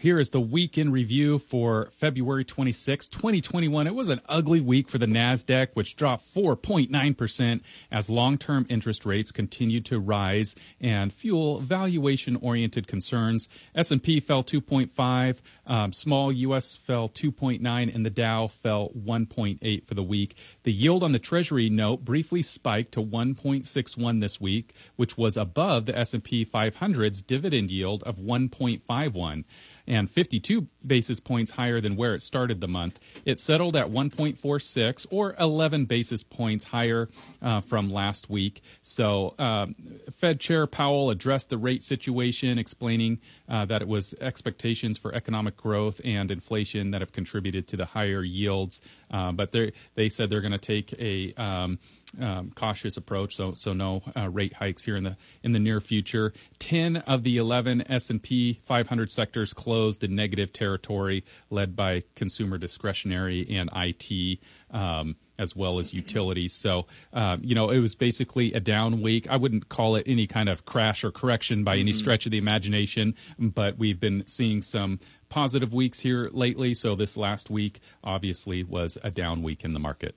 Here is the week in review for February 26, 2021. It was an ugly week for the Nasdaq, which dropped 4.9% as long-term interest rates continued to rise and fuel valuation-oriented concerns. S&P fell 2.5, um, small U.S. fell 2.9, and the Dow fell 1.8 for the week. The yield on the Treasury note briefly spiked to 1.61 this week, which was above the S&P 500's dividend yield of 1.51 and 52 basis points higher than where it started the month. It settled at 1.46 or 11 basis points higher uh, from last week. So, um, Fed Chair Powell addressed the rate situation, explaining uh, that it was expectations for economic growth and inflation that have contributed to the higher yields. Uh, but they said they're going to take a um, um, cautious approach, so so no uh, rate hikes here in the in the near future. Ten of the eleven S and P 500 sectors closed in negative territory, led by consumer discretionary and IT. Um, as well as utilities. So, um, you know, it was basically a down week. I wouldn't call it any kind of crash or correction by mm-hmm. any stretch of the imagination, but we've been seeing some positive weeks here lately. So, this last week obviously was a down week in the market.